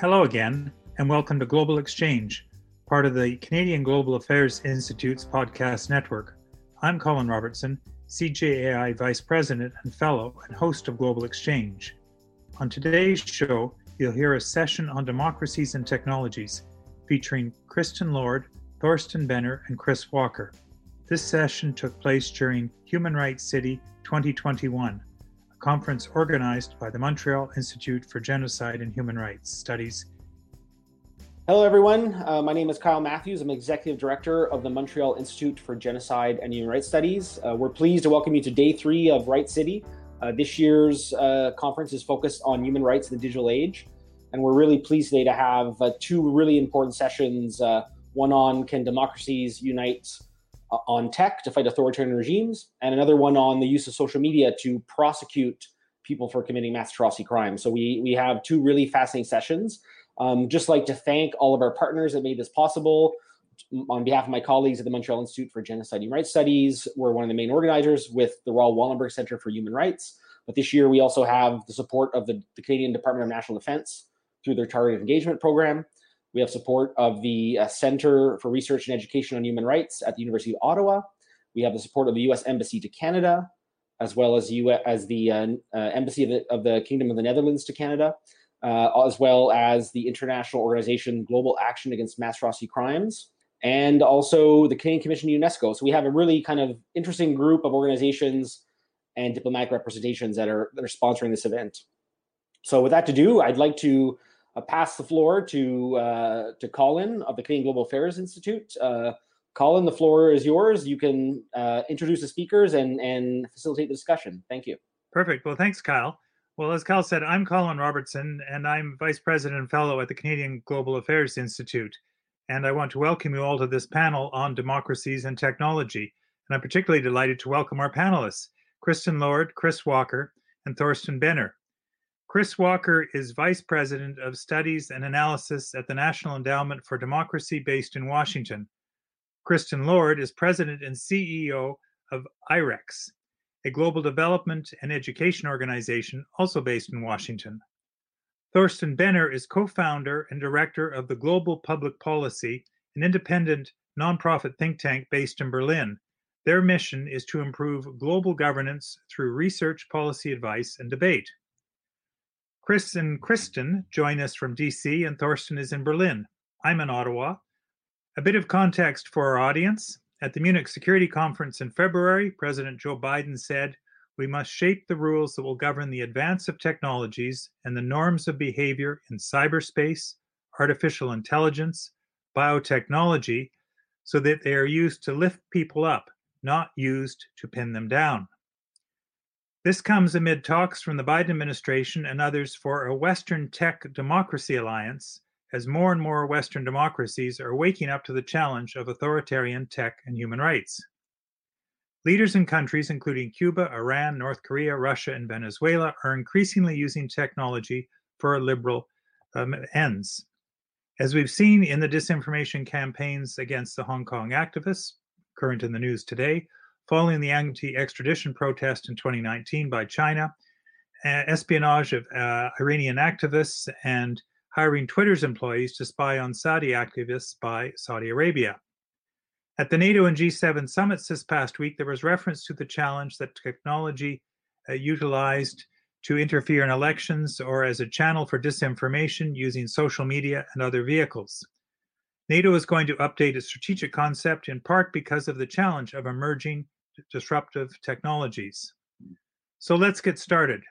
Hello again, and welcome to Global Exchange, part of the Canadian Global Affairs Institute's podcast network. I'm Colin Robertson, CGAI Vice President and Fellow and host of Global Exchange. On today's show, you'll hear a session on democracies and technologies featuring Kristin Lord, Thorsten Benner, and Chris Walker. This session took place during Human Rights City 2021 conference organized by the Montreal Institute for Genocide and Human Rights Studies. Hello, everyone. Uh, my name is Kyle Matthews. I'm Executive Director of the Montreal Institute for Genocide and Human Rights Studies. Uh, we're pleased to welcome you to day three of Right City. Uh, this year's uh, conference is focused on human rights in the digital age. And we're really pleased today to have uh, two really important sessions uh, one on Can Democracies Unite on tech to fight authoritarian regimes, and another one on the use of social media to prosecute people for committing mass atrocity crimes. So we we have two really fascinating sessions. Um, just like to thank all of our partners that made this possible. On behalf of my colleagues at the Montreal Institute for Genocide and Human Rights Studies, we're one of the main organizers with the Raoul Wallenberg Center for Human Rights. But this year, we also have the support of the, the Canadian Department of National Defense through their Targeted Engagement Program. We have support of the uh, Center for Research and Education on Human Rights at the University of Ottawa. We have the support of the U.S. Embassy to Canada, as well as, U- as the uh, uh, Embassy of the, of the, Kingdom of the Netherlands to Canada, uh, as well as the international organization Global Action Against Mass Atrocity Crimes, and also the Canadian Commission to UNESCO. So we have a really kind of interesting group of organizations and diplomatic representations that are that are sponsoring this event. So with that to do, I'd like to pass the floor to uh, to Colin of the Canadian Global Affairs Institute. Uh, Colin, the floor is yours. You can uh, introduce the speakers and and facilitate the discussion. Thank you. Perfect. Well, thanks, Kyle. Well, as Kyle said, I'm Colin Robertson, and I'm Vice President and Fellow at the Canadian Global Affairs Institute. And I want to welcome you all to this panel on democracies and technology. And I'm particularly delighted to welcome our panelists, Kristin Lord, Chris Walker, and Thorsten Benner. Chris Walker is Vice President of Studies and Analysis at the National Endowment for Democracy based in Washington. Kristin Lord is President and CEO of IREX, a global development and education organization also based in Washington. Thorsten Benner is co founder and director of the Global Public Policy, an independent nonprofit think tank based in Berlin. Their mission is to improve global governance through research, policy advice, and debate. Chris and Kristin join us from DC, and Thorsten is in Berlin. I'm in Ottawa. A bit of context for our audience. At the Munich Security Conference in February, President Joe Biden said, We must shape the rules that will govern the advance of technologies and the norms of behavior in cyberspace, artificial intelligence, biotechnology, so that they are used to lift people up, not used to pin them down. This comes amid talks from the Biden administration and others for a Western Tech Democracy Alliance, as more and more Western democracies are waking up to the challenge of authoritarian tech and human rights. Leaders in countries including Cuba, Iran, North Korea, Russia, and Venezuela are increasingly using technology for liberal um, ends. As we've seen in the disinformation campaigns against the Hong Kong activists, current in the news today, following the anti extradition protest in 2019 by China, espionage of uh, Iranian activists, and hiring Twitter's employees to spy on Saudi activists by Saudi Arabia. At the NATO and G7 summits this past week, there was reference to the challenge that technology uh, utilized to interfere in elections or as a channel for disinformation using social media and other vehicles. NATO is going to update its strategic concept in part because of the challenge of emerging disruptive technologies. So let's get started.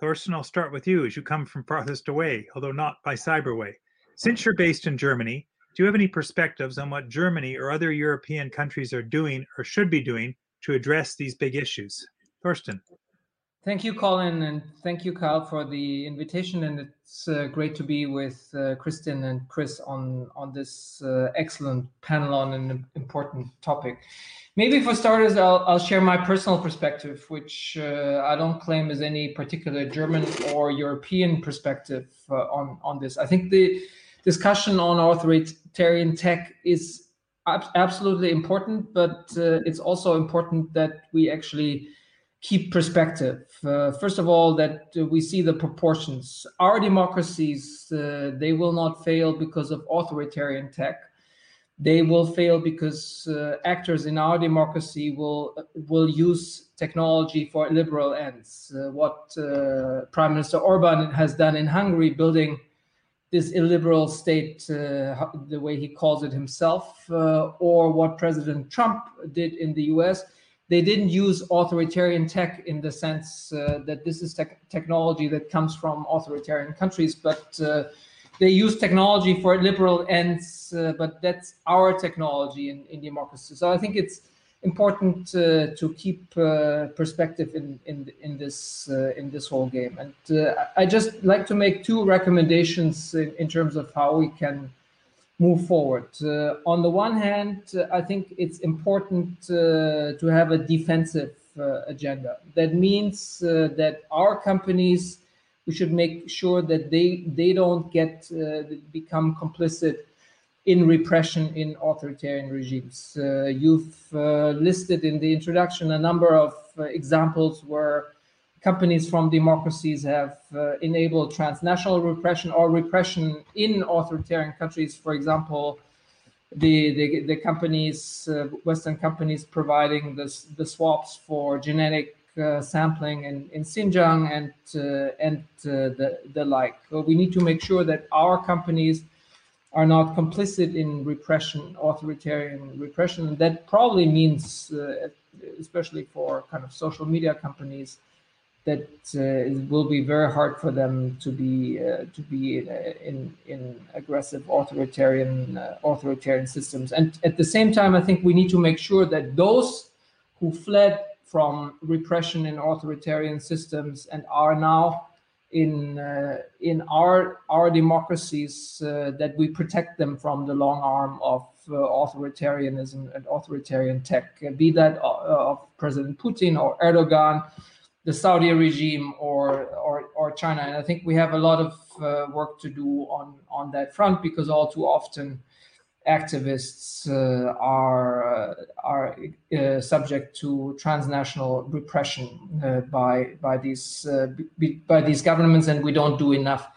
Thorsten, I'll start with you as you come from farthest away, although not by cyberway. Since you're based in Germany, do you have any perspectives on what Germany or other European countries are doing or should be doing to address these big issues? Thorsten. Thank you, Colin, and thank you, Kyle, for the invitation. And it's uh, great to be with uh, Kristin and Chris on on this uh, excellent panel on an important topic. Maybe for starters, I'll, I'll share my personal perspective, which uh, I don't claim is any particular German or European perspective uh, on on this. I think the discussion on authoritarian tech is ab- absolutely important, but uh, it's also important that we actually keep perspective. Uh, first of all, that uh, we see the proportions. Our democracies, uh, they will not fail because of authoritarian tech. They will fail because uh, actors in our democracy will will use technology for liberal ends. Uh, what uh, Prime Minister Orban has done in Hungary, building this illiberal state, the way he calls it himself, or what President Trump did in the U.S they didn't use authoritarian tech in the sense uh, that this is te technology that comes from authoritarian countries, but uh, they use technology for liberal ends, uh, but that's our technology in, in democracy. So I think it's important uh, to keep uh, perspective in, in, in this uh, in this whole game. And I just like to make two recommendations in, in terms of how we can move forward. Uh, on the one hand, uh, I think it's important uh, to have a defensive uh, agenda. That means uh, that our companies, we should make sure that they they don't get uh, become complicit in repression in authoritarian regimes. you've listed in the introduction a number of examples where companies from democracies have uh, enabled transnational repression or repression in authoritarian countries. For example, the the, the companies, uh, Western companies, providing the the swabs for genetic uh, sampling in, in Xinjiang and uh, and uh, the the like. So we need to make sure that our companies are not complicit in repression, authoritarian repression. That probably means, uh, especially for kind of social media companies, that uh, it will be very hard for them to be uh, to be in, in, in aggressive authoritarian uh, authoritarian systems. And at the same time, I think we need to make sure that those who fled from repression in authoritarian systems and are now in uh, in our our democracies uh, that we protect them from the long arm of uh, authoritarianism and authoritarian tech, be that of President Putin or Erdogan the Saudi regime or, or, or China. And I think we have a lot of uh, work to do on, on that front because all too often activists uh, are, uh, are uh, subject to transnational repression uh, by, by, these, uh, by these governments, and we don't do enough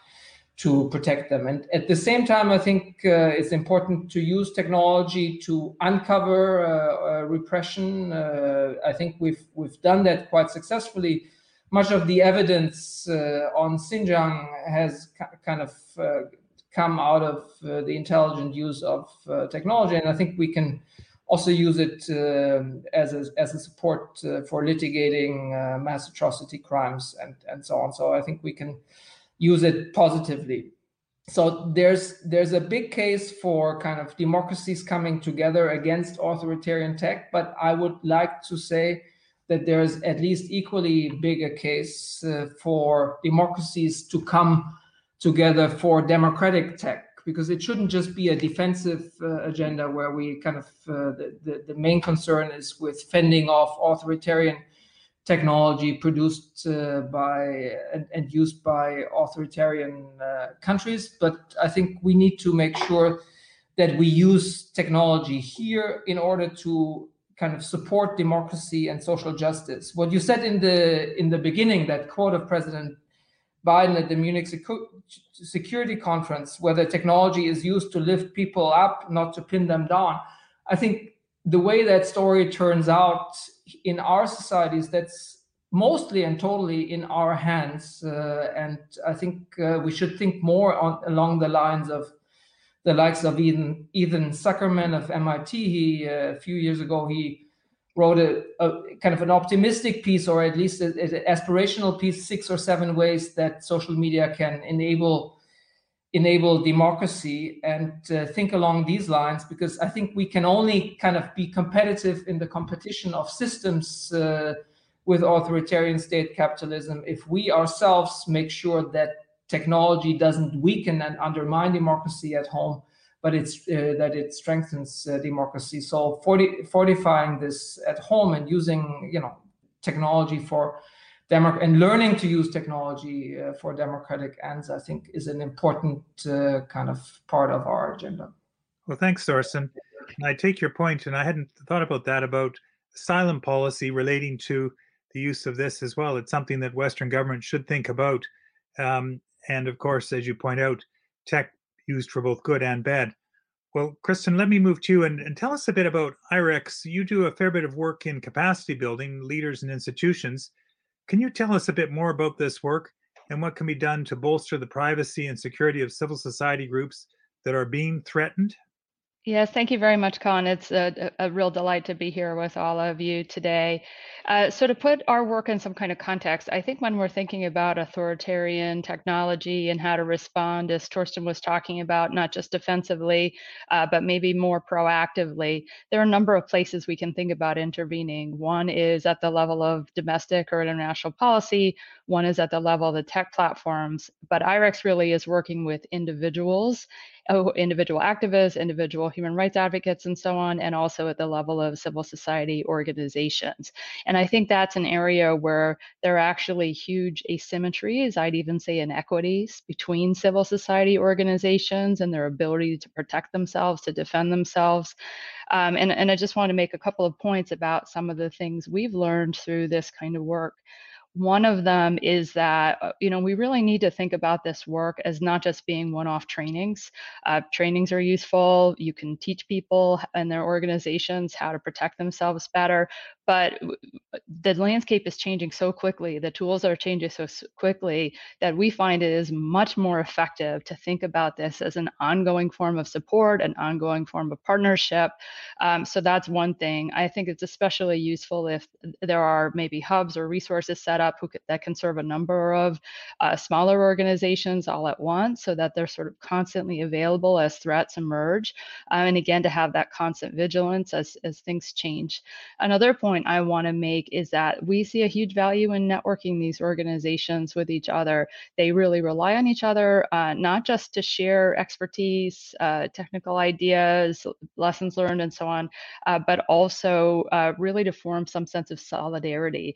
to protect them. And at the same time, I think uh, it's important to use technology to uncover uh, uh, repression. Uh, I think we've we've done that quite successfully. Much of the evidence uh, on Xinjiang has kind of uh, come out of the intelligent use of technology, and I think we can also use it as a, as a support for litigating mass atrocity crimes and and so on. So I think we can use it positively. So there's there's a big case for kind of democracies coming together against authoritarian tech, but I would like to say that there's at least equally big a case uh, for democracies to come together for democratic tech because it shouldn't just be a defensive uh, agenda where we kind of uh, the, the, the main concern is with fending off authoritarian technology produced uh, by and, and, used by authoritarian uh, countries. But I think we need to make sure that we use technology here in order to kind of support democracy and social justice. What you said in the in the beginning, that quote of President Biden at the Munich Secu Security Conference, where the technology is used to lift people up, not to pin them down. I think the way that story turns out in our societies, that's mostly and totally in our hands. Uh, and I think uh, we should think more on along the lines of the likes of Ethan, Ethan Zuckerman of MIT. He uh, a few years ago he wrote a, a, kind of an optimistic piece, or at least an aspirational piece, six or seven ways that social media can enable enable democracy and uh, think along these lines because I think we can only kind of be competitive in the competition of systems uh, with authoritarian state capitalism if we ourselves make sure that technology doesn't weaken and undermine democracy at home but it's uh, that it strengthens uh, democracy. So fortifying this at home and using you know technology for Demo- and learning to use technology uh, for democratic ends, I think, is an important uh, kind of part of our agenda. Well, thanks, Thorsten. I take your point, and I hadn't thought about that about asylum policy relating to the use of this as well. It's something that Western governments should think about. Um, and of course, as you point out, tech used for both good and bad. Well, Kristin, let me move to you and, and tell us a bit about IREX. You do a fair bit of work in capacity building leaders and institutions. Can you tell us a bit more about this work and what can be done to bolster the privacy and security of civil society groups that are being threatened? Yes, thank you very much, Colin. It's a, a, real delight to be here with all of you today. Uh, so, to put our work in some kind of context, I think when we're thinking about authoritarian technology and how to respond, as Thorsten was talking about, not just defensively, uh, but maybe more proactively, there are a number of places we can think about intervening. One is at the level of domestic or international policy, one is at the level of the tech platforms. But IREX really is working with individuals Oh, individual activists, individual human rights advocates, and so on, and also at the level of civil society organizations. And I think that's an area where there are actually huge asymmetries, I'd even say inequities between civil society organizations and their ability to protect themselves, to defend themselves. Um, and, and I just want to make a couple of points about some of the things we've learned through this kind of work. One of them is that, uh, you know, we really need to think about this work as not just being one off trainings. Uh, trainings are useful. You can teach people and their organizations how to protect themselves better. But the landscape is changing so quickly, the tools are changing so quickly that we find it is much more effective to think about this as an ongoing form of support, an ongoing form of partnership. Um, so that's one thing. I think it's especially useful if there are maybe hubs or resources set up could, that can serve a number of uh, smaller organizations all at once so that they're sort of constantly available as threats emerge. Um, and again, to have that constant vigilance as, as things change. Another point point I want to make is that we see a huge value in networking these organizations with each other. They really rely on each other, uh, not just to share expertise, uh, technical ideas, lessons learned, and so on, uh, but also uh, really to form some sense of solidarity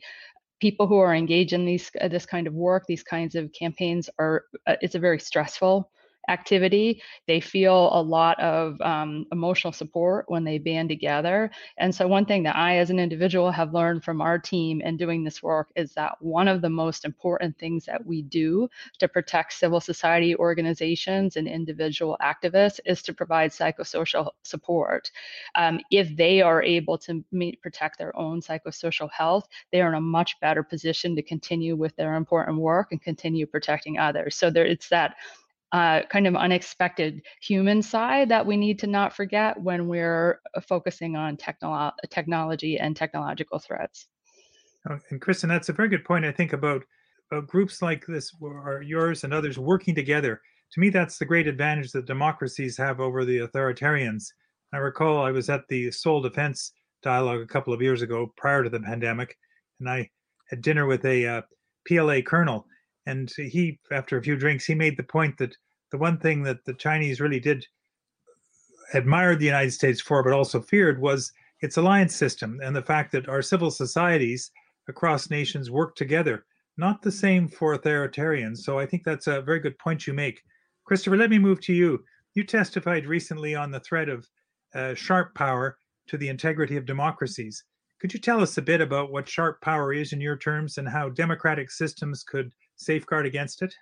people who are engaged in these uh, this kind of work these kinds of campaigns are uh, it's a very stressful activity. They feel a lot of um, emotional support when they band together. And so, one thing that I, as an individual, have learned from our team and doing this work is that one of the most important things that we do to protect civil society organizations and individual activists is to provide psychosocial support. Um, if they are able to meet, protect their own psychosocial health, they are in a much better position to continue with their important work and continue protecting others. So there, it's that uh, kind of unexpected human side that we need to not forget when we're uh, focusing on technolo- technology and technological threats. Oh, and Kristin, that's a very good point. I think about, about groups like this, or yours and others working together. To me, that's the great advantage that democracies have over the authoritarians. I recall I was at the Seoul Defense Dialogue a couple of years ago, prior to the pandemic, and I had dinner with a uh, PLA colonel, and he, after a few drinks, he made the point that the one thing that the Chinese really did admire the United States for, but also feared, was its alliance system and the fact that our civil societies across nations work together. Not the same for authoritarians. So I think that's a very good point you make. Christopher, let me move to you. You testified recently on the threat of uh, sharp power to the integrity of democracies. Could you tell us a bit about what sharp power is in your terms and how democratic systems could safeguard against it?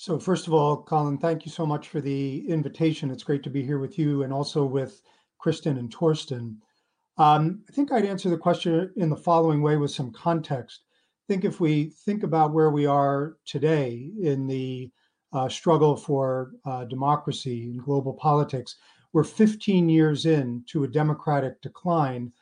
So, first of all, Colin, thank you so much for the invitation. It's great to be here with you and also with Kristin and Thorsten. Um, I think I'd answer the question in the following way with some context. I think if we think about where we are today in the uh, struggle for uh, democracy and global politics, we're 15 years in to a democratic decline.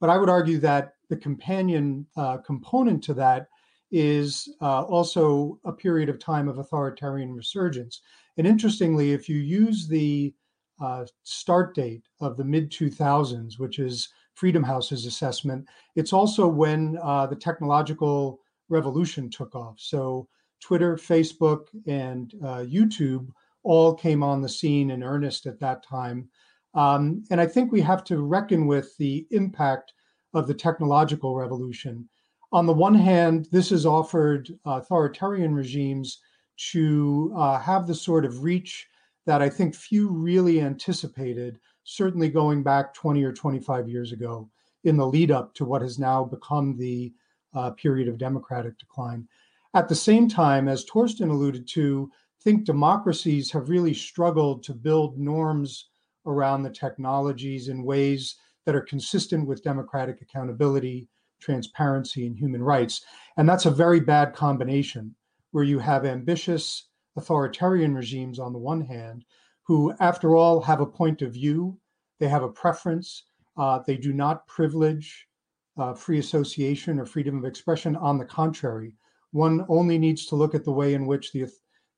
But I would argue that the companion uh, component to that is uh, also a period of time of authoritarian resurgence. And interestingly, if you use the uh, start date of the mid 2000s, which is Freedom House's assessment, it's also when uh, the technological revolution took off. So Twitter, Facebook, and uh, YouTube all came on the scene in earnest at that time. Um, and I think we have to reckon with the impact of the technological revolution on the one hand, this has offered authoritarian regimes to uh, have the sort of reach that I think few really anticipated, certainly going back 20 or 25 years ago in the lead up to what has now become the uh, period of democratic decline. At the same time, as Thorsten alluded to, think democracies have really struggled to build norms around the technologies in ways that are consistent with democratic accountability, transparency, and human rights. And that's a very bad combination where you have ambitious authoritarian regimes on the one hand, who, after all, have a point of view, they have a preference, uh, they do not privilege uh, free association or freedom of expression. On the contrary, one only needs to look at the way in which the,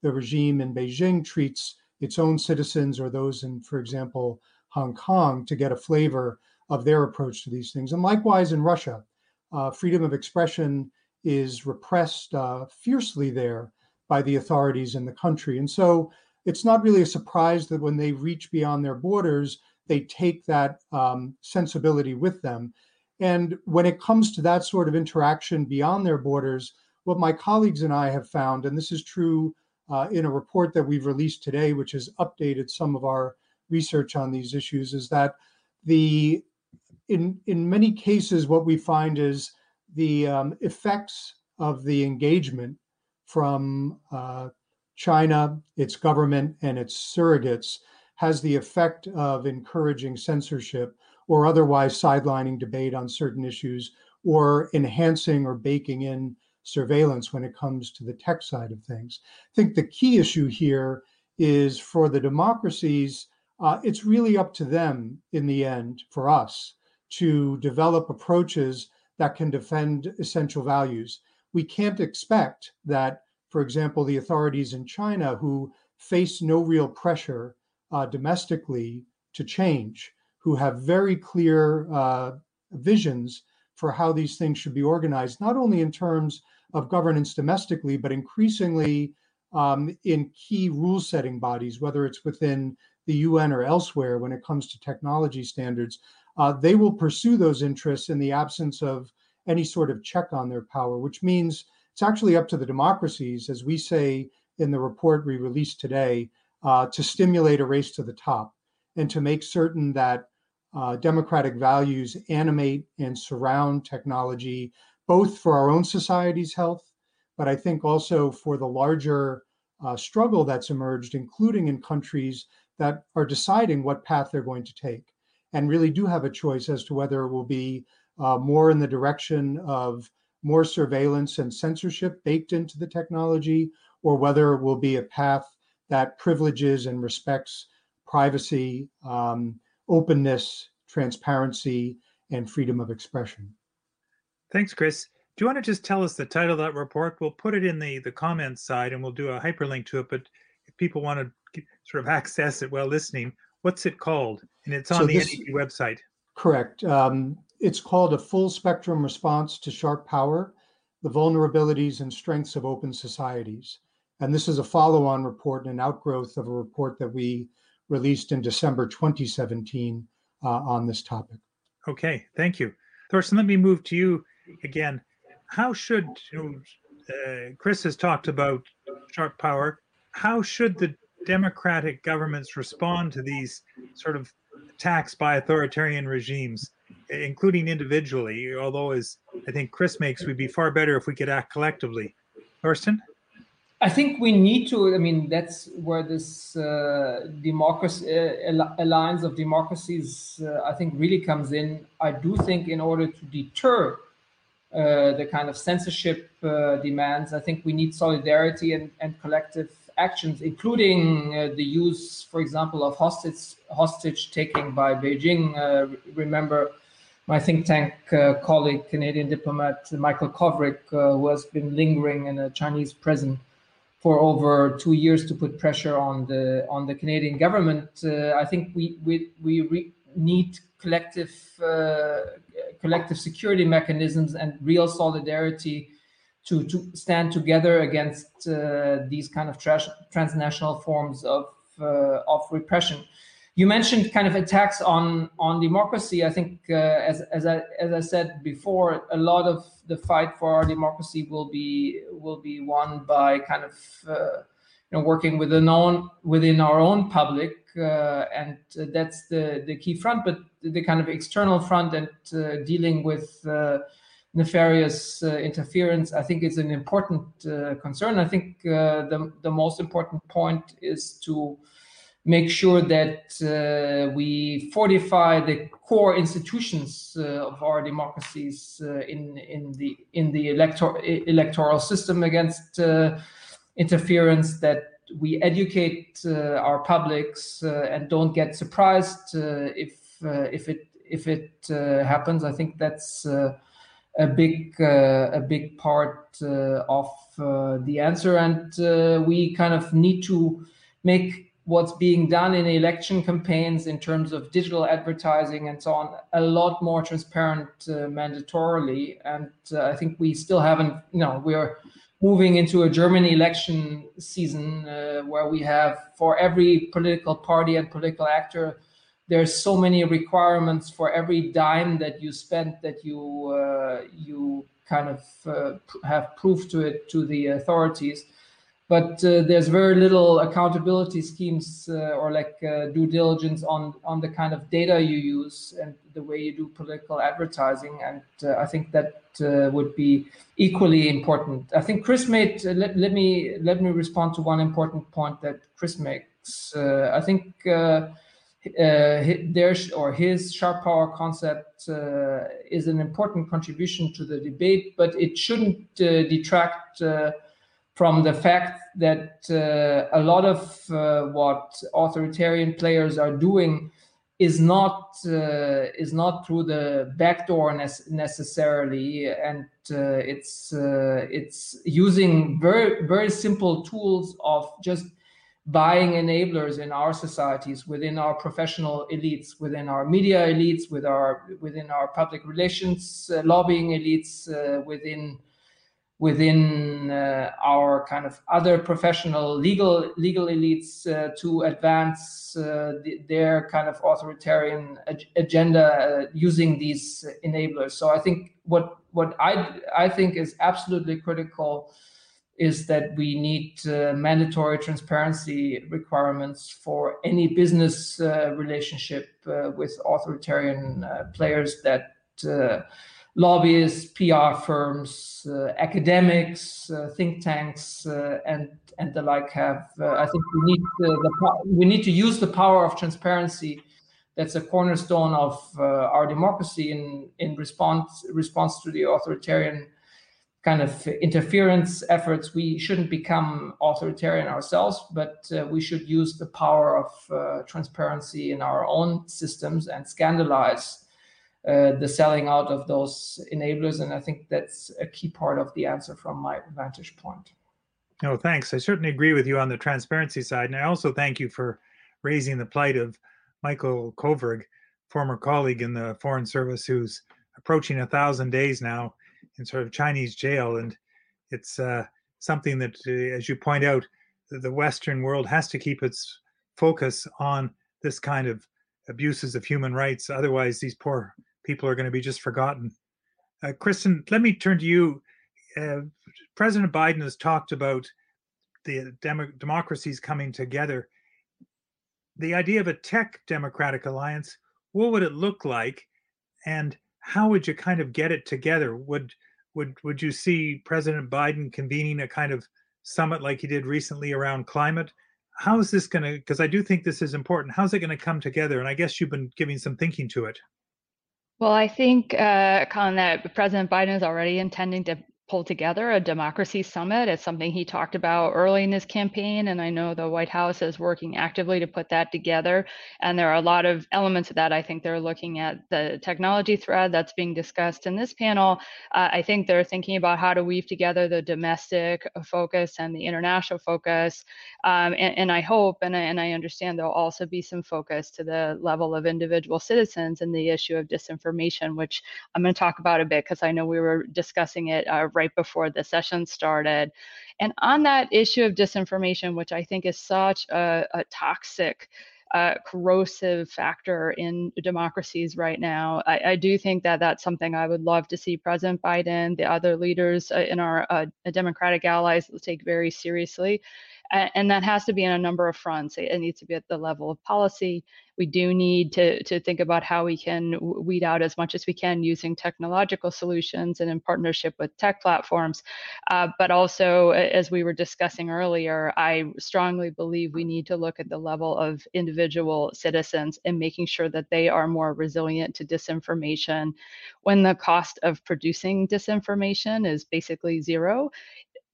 the regime in Beijing treats its own citizens or those in, for example, Hong Kong to get a flavor of their approach to these things. And likewise in Russia, uh, freedom of expression is repressed uh, fiercely there by the authorities in the country. And so it's not really a surprise that when they reach beyond their borders, they take that um, sensibility with them. And when it comes to that sort of interaction beyond their borders, what my colleagues and I have found, and this is true uh, in a report that we've released today, which has updated some of our research on these issues, is that the in in many cases what we find is the um, effects of the engagement from uh, China, its government, and its surrogates has the effect of encouraging censorship or otherwise sidelining debate on certain issues or enhancing or baking in surveillance when it comes to the tech side of things. I think the key issue here is for the democracies, uh, it's really up to them in the end, for us, to develop approaches that can defend essential values. We can't expect that, for example, the authorities in China who face no real pressure uh, domestically to change, who have very clear uh, visions for how these things should be organized, not only in terms of governance domestically, but increasingly um, in key rule setting bodies, whether it's within the UN or elsewhere when it comes to technology standards, uh, they will pursue those interests in the absence of any sort of check on their power, which means it's actually up to the democracies, as we say in the report we released today, uh, to stimulate a race to the top and to make certain that uh, democratic values animate and surround technology both for our own society's health, but I think also for the larger uh, struggle that's emerged, including in countries that are deciding what path they're going to take and really do have a choice as to whether it will be uh, more in the direction of more surveillance and censorship baked into the technology, or whether it will be a path that privileges and respects privacy, um, openness, transparency, and freedom of expression. Thanks, Chris. Do you want to just tell us the title of that report? We'll put it in the the comments side, and we'll do a hyperlink to it. But if people want to sort of access it while listening, what's it called? And it's on so the this, NED website. Correct. Um, it's called a full spectrum response to sharp power, the vulnerabilities and strengths of open societies. And this is a follow on report and an outgrowth of a report that we released in December 2017 uh, on this topic. Okay, thank you. Thorsten, let me move to you again, how should uh, Chris has talked about sharp power? How should the democratic governments respond to these sort of attacks by authoritarian regimes, including individually? Although, as I think Chris makes, we'd be far better if we could act collectively. Thorsten? I think we need to. I mean, that's where this uh, democracy uh, alliance of democracies, uh, I think, really comes in. I do think, in order to deter uh, the kind of censorship uh, demands, I think we need solidarity and, and collective actions, including uh, the use, for example, of hostage hostage taking by Beijing. remember my think tank uh, colleague, Canadian diplomat Michael Kovrig, uh, who has been lingering in a Chinese prison for over two years to put pressure on the on the Canadian government. Uh, I think we we we need collective uh, collective security mechanisms and real solidarity to to stand together against uh, these kind of trash, transnational forms of uh, of repression you mentioned kind of attacks on on democracy. I think, uh, as as I as I said before, a lot of the fight for our democracy will be will be won by kind of uh, you know working within own within our own public, uh, and that's the the key front. But the kind of external front and uh, dealing with nefarious uh, interference. I think it's an important uh, concern. I think uh, the, the most important point is to make sure that uh, we fortify the core institutions uh, of our democracies uh, in in the in the elector- electoral system against interference. That we educate our publics and don't get surprised if if it if it happens. I think that's a big uh, a big part uh, of uh, the answer, and we kind of need to make what's being done in election campaigns in terms of digital advertising and so on a lot more transparent uh, mandatorily. And uh, i think we still haven't you know we're moving into a german election season uh, where we have for every political party and political actor there's so many requirements for every dime that you spend that you uh, you kind of uh, have proof to it to the authorities. But uh, there's very little accountability schemes uh, or like uh, due diligence on on the kind of data you use and the way you do political advertising. And uh, i think that would be equally important. I think chris made let, let me let me respond to one important point that chris makes. I think uh, their or his sharp power concept uh, is an important contribution to the debate, but it shouldn't uh, detract uh, from the fact that uh, a lot of uh, what authoritarian players are doing is not is not through the back door necessarily, and it's it's using very very simple tools of just buying enablers in our societies, within our professional elites, within our media elites, with our within our public relations uh, lobbying elites, uh, within within uh, our kind of other professional legal legal elites uh, to advance uh, the, their kind of authoritarian ag- agenda uh, using these enablers. So I think what what I I think is absolutely critical is that we need uh, mandatory transparency requirements for any business uh, relationship uh, with authoritarian uh, players that uh, lobbyists, PR firms, uh, academics, think tanks, and and the like have. I think we need the we need to use the power of transparency. That's a cornerstone of our democracy in in response response to the authoritarian kind of interference efforts, we shouldn't become authoritarian ourselves, but uh, we should use the power of uh, transparency in our own systems and scandalize uh, the selling out of those enablers. And I think that's a key part of the answer from my vantage point. No, thanks. I certainly agree with you on the transparency side. And I also thank you for raising the plight of Michael Kovrig, former colleague in the Foreign Service, who's approaching a thousand days now in sort of Chinese jail, and it's uh, something that, uh, as you point out, the Western world has to keep its focus on this kind of abuses of human rights. Otherwise, these poor people are going to be just forgotten. Uh, Kristin, let me turn to you. Uh, President Biden has talked about the dem- democracies coming together. The idea of a tech democratic alliance, what would it look like? And how would you kind of get it together? Would would would you see President Biden convening a kind of summit like he did recently around climate? How is this going to? Because I do think this is important. How's it going to come together? And I guess you've been giving some thinking to it. Well, I think, uh, Colin, that President Biden is already intending to pull together a democracy summit. It's something he talked about early in his campaign, and I know the White House is working actively to put that together. And there are a lot of elements of that. I think they're looking at the technology thread that's being discussed in this panel. Uh, I think they're thinking about how to weave together the domestic focus and the international focus. Um, and, and, I hope and I, and I understand there'll also be some focus to the level of individual citizens and the issue of disinformation, which I'm going to talk about a bit because I know we were discussing it. Uh, right before the session started. And on that issue of disinformation, which I think is such a, a toxic, uh, corrosive factor in democracies right now. I, I, do think that that's something I would love to see President Biden, the other leaders uh, in our uh, Democratic allies take very seriously. And that has to be on a number of fronts. It needs to be at the level of policy. We do need to, to think about how we can weed out as much as we can using technological solutions and in partnership with tech platforms. Uh, but also, as we were discussing earlier, I strongly believe we need to look at the level of individual citizens and making sure that they are more resilient to disinformation when the cost of producing disinformation is basically zero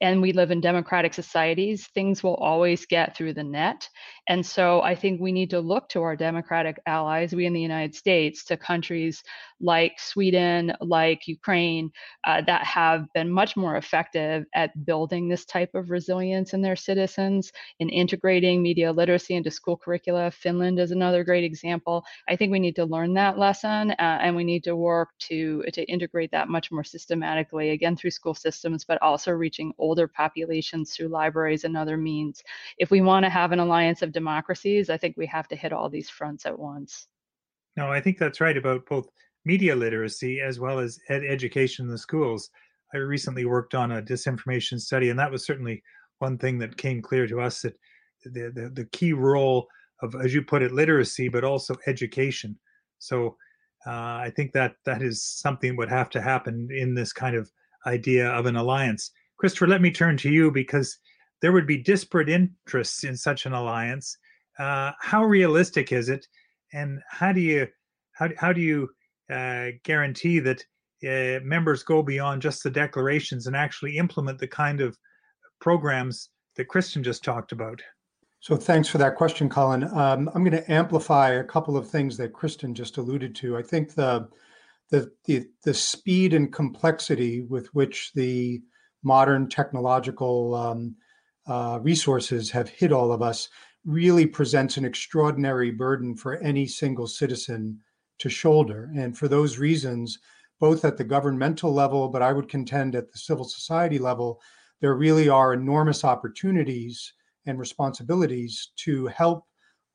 and we live in democratic societies, things will always get through the net. And so I think we need to look to our democratic allies, we in the United States, to countries like Sweden, like Ukraine, uh, that have been much more effective at building this type of resilience in their citizens, in integrating media literacy into school curricula. Finland is another great example. I think we need to learn that lesson uh, and we need to work to, to integrate that much more systematically, again, through school systems, but also reaching older populations through libraries and other means. If we want to have an alliance of democracies, I think we have to hit all these fronts at once. No, I think that's right about both media literacy as well as ed- education in the schools. I recently worked on a disinformation study, and that was certainly one thing that came clear to us that the, the, the key role of, as you put it, literacy, but also education. So uh, I think that that is something that would have to happen in this kind of idea of an alliance. Christopher, let me turn to you because there would be disparate interests in such an alliance. Uh, how realistic is it, and how do you how, how do you uh, guarantee that uh, members go beyond just the declarations and actually implement the kind of programs that Kristin just talked about? So thanks for that question, Colin. Um, I'm going to amplify a couple of things that Kristin just alluded to. I think the the the, the speed and complexity with which the modern technological um, uh, resources have hit all of us really presents an extraordinary burden for any single citizen to shoulder. And for those reasons, both at the governmental level, but I would contend at the civil society level, there really are enormous opportunities and responsibilities to help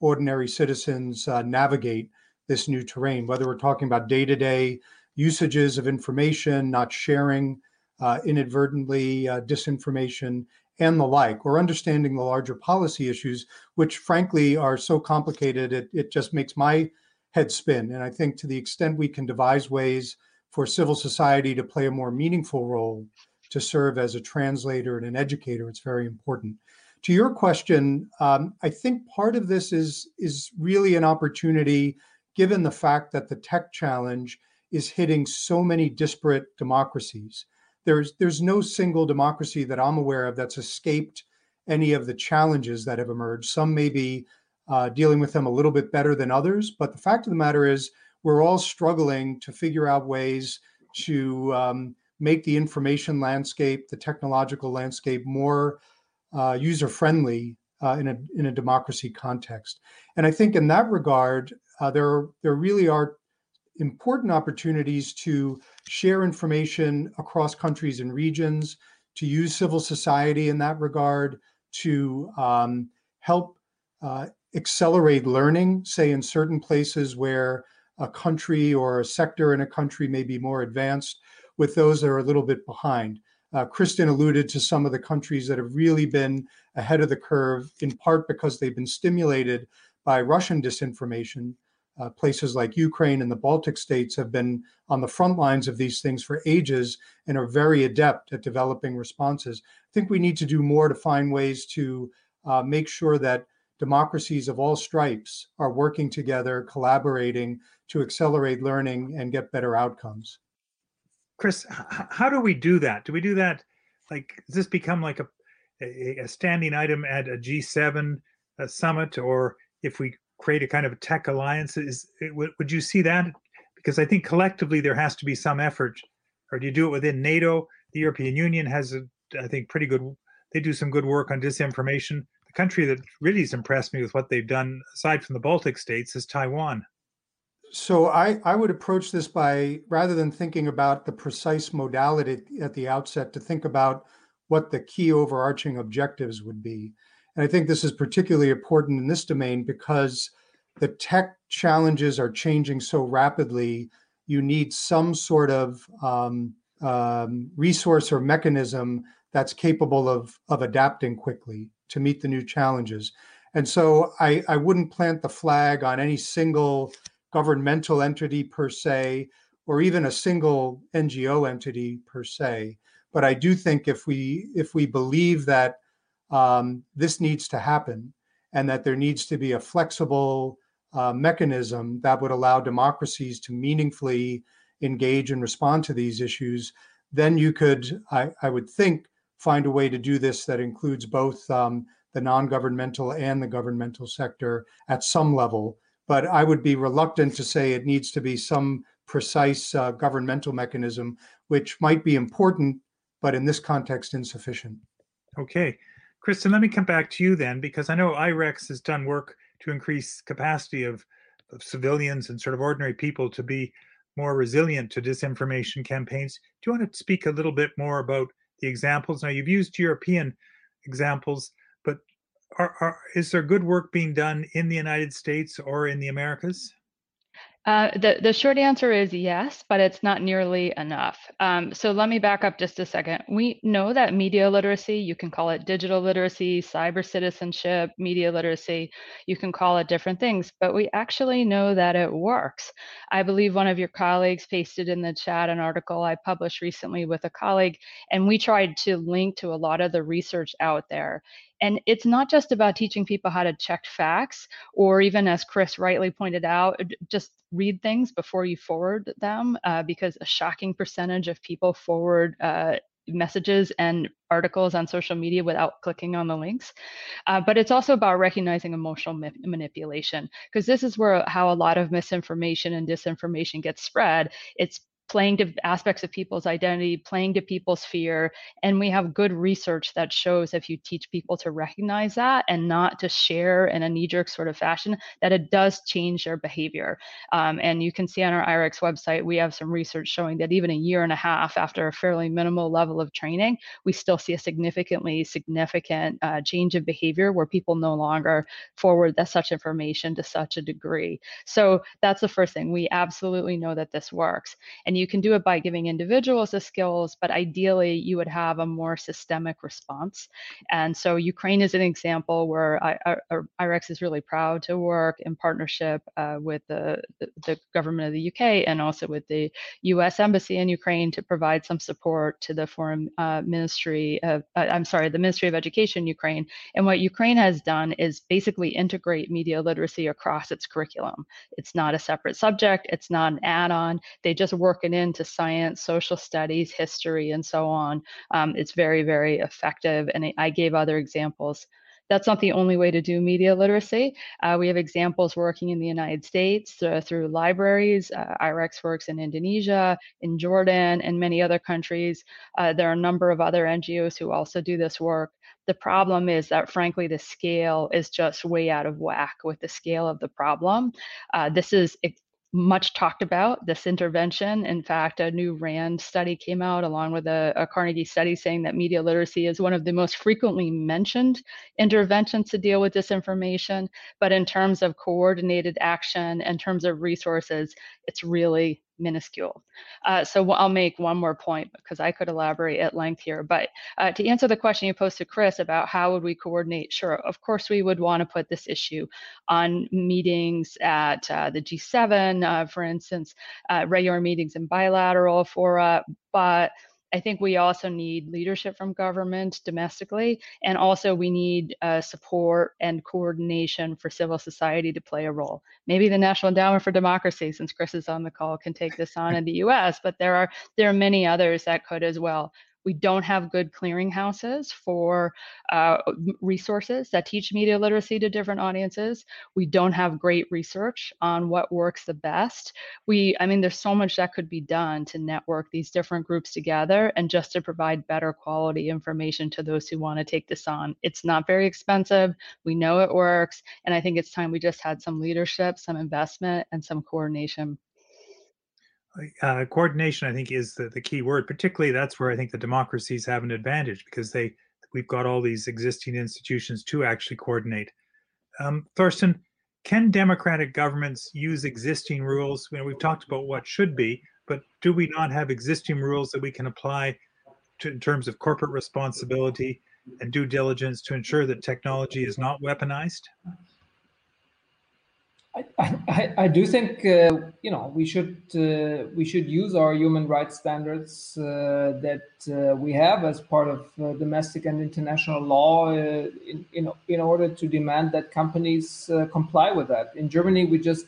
ordinary citizens uh, navigate this new terrain, whether we're talking about day to day usages of information, not sharing uh, inadvertently uh, disinformation, and the like, or understanding the larger policy issues, which frankly are so complicated, it, it just makes my head spin. And I think to the extent we can devise ways for civil society to play a more meaningful role to serve as a translator and an educator, it's very important. To your question, um, I think part of this is is really an opportunity, given the fact that the tech challenge is hitting so many disparate democracies. There's there's no single democracy that I'm aware of that's escaped any of the challenges that have emerged. Some may be uh, dealing with them a little bit better than others. But the fact of the matter is, we're all struggling to figure out ways to um, make the information landscape, the technological landscape, more uh, user friendly uh, in a in a democracy context. And I think in that regard, uh, there there really are important opportunities to share information across countries and regions, to use civil society in that regard, to um, help uh, accelerate learning, say in certain places where a country or a sector in a country may be more advanced, with those that are a little bit behind. Uh, Kristin alluded to some of the countries that have really been ahead of the curve, in part because they've been stimulated by Russian disinformation. Uh, places like Ukraine and the Baltic states have been on the front lines of these things for ages and are very adept at developing responses. I think we need to do more to find ways to uh, make sure that democracies of all stripes are working together, collaborating to accelerate learning and get better outcomes. Chris, how do we do that? Do we do that like does this become like a a, standing item at a G7 a summit, or if we create a kind of tech alliance, is would, would you see that? Because I think collectively there has to be some effort. Or do you do it within NATO? The European Union has, a, I think, pretty good. They do some good work on disinformation The country that really has impressed me with what they've done, aside from the Baltic states, is Taiwan. So I, I would approach this by rather than thinking about the precise modality at the outset, to think about what the key overarching objectives would be. And I think this is particularly important in this domain because the tech challenges are changing so rapidly. You need some sort of um, um, resource or mechanism that's capable of, of adapting quickly. to meet the new challenges. And so I, I wouldn't plant the flag on any single governmental entity per se, or even a single NGO entity per se. But I do think if we if we believe that um, this needs to happen and that there needs to be a flexible uh, mechanism that would allow democracies to meaningfully engage and respond to these issues, then you could, I, I would think, find a way to do this that includes both um, the non governmental and the governmental sector at some level. But I would be reluctant to say it needs to be some precise uh, governmental mechanism, which might be important, but in this context, insufficient. Okay. Kristin, let me come back to you then, because I know IREX has done work to increase capacity of, of civilians and sort of ordinary people to be more resilient to disinformation campaigns. Do you want to speak a little bit more about the examples? Now, you've used European examples, but are, are, is there good work being done in the United States or in the Americas? Uh, the, the short answer is yes, but it's not nearly enough. Um, so let me back up just a second. We know that media literacy, you can call it digital literacy, cyber citizenship, media literacy, you can call it different things, but we actually know that it works. I believe one of your colleagues pasted in the chat an article I published recently with a colleague, and we tried to link to a lot of the research out there. And it's not just about teaching people how to check facts, or even as Chris rightly pointed out, just read things before you forward them, uh, because a shocking percentage of people forward uh, messages and articles on social media without clicking on the links. Uh, but it's also about recognizing emotional ma manipulation, because this is where how a lot of misinformation and disinformation gets spread. It's playing to aspects of people's identity, playing to people's fear. And we have good research that shows if you teach people to recognize that and not to share in a knee jerk sort of fashion, that it does change their behavior. Um, and you can see on our IREX website, we have some research showing that even a year and a half after a fairly minimal level of training, we still see a significantly significant uh, change of behavior where people no longer forward that such information to such a degree. So that's the first thing. We absolutely know that this works. And you can do it by giving individuals the skills, but ideally you would have a more systemic response. And so Ukraine is an example where IREX is really proud to work in partnership uh, with the, the, the, government of the UK and also with the US Embassy in Ukraine to provide some support to the Foreign uh, Ministry of, uh, I'm sorry, the Ministry of Education Ukraine. And what Ukraine has done is basically integrate media literacy across its curriculum. It's not a separate subject, it's not an add on. They just work broken into science, social studies, history, and so on. Um, it's very, very effective. And I gave other examples. That's not the only way to do media literacy. Uh, we have examples working in the United States uh, through libraries. Uh, IREX works in Indonesia, in Jordan, and many other countries. Uh, there are a number of other NGOs who also do this work. The problem is that, frankly, the scale is just way out of whack with the scale of the problem. Uh, this is much talked about this intervention. In fact, a new RAND study came out along with a, a, Carnegie study saying that media literacy is one of the most frequently mentioned interventions to deal with disinformation. But in terms of coordinated action, in terms of resources, it's really minuscule. Uh, so I'll make one more point because I could elaborate at length here. But uh, to answer the question you posed to Chris about how would we coordinate, sure, of course we would want to put this issue on meetings at uh, the G7, uh, for instance, uh, regular meetings in bilateral fora, but I think we also need leadership from government domestically, and also we need uh, support and coordination for civil society to play a role. Maybe the National Endowment for Democracy, since Chris is on the call, can take this on in the U.S., but there are there are many others that could as well. We don't have good clearinghouses for uh, resources that teach media literacy to different audiences. We don't have great research on what works the best. We, I mean, there's so much that could be done to network these different groups together and just to provide better quality information to those who want to take this on. It's not very expensive. We know it works. And I think it's time we just had some leadership, some investment, and some coordination uh, coordination, I think, is the, the key word. Particularly, that's where I think the democracies have an advantage because they we've got all these existing institutions to actually coordinate. Um, can democratic governments use existing rules? You know, we've talked about what should be, but do we not have existing rules that we can apply to, in terms of corporate responsibility and due diligence to ensure that technology is not weaponized? I, I, I do think uh, you know we should uh, we should use our human rights standards uh, that uh, we have as part of uh, domestic and international law in, in in order to demand that companies comply with that. In Germany, we just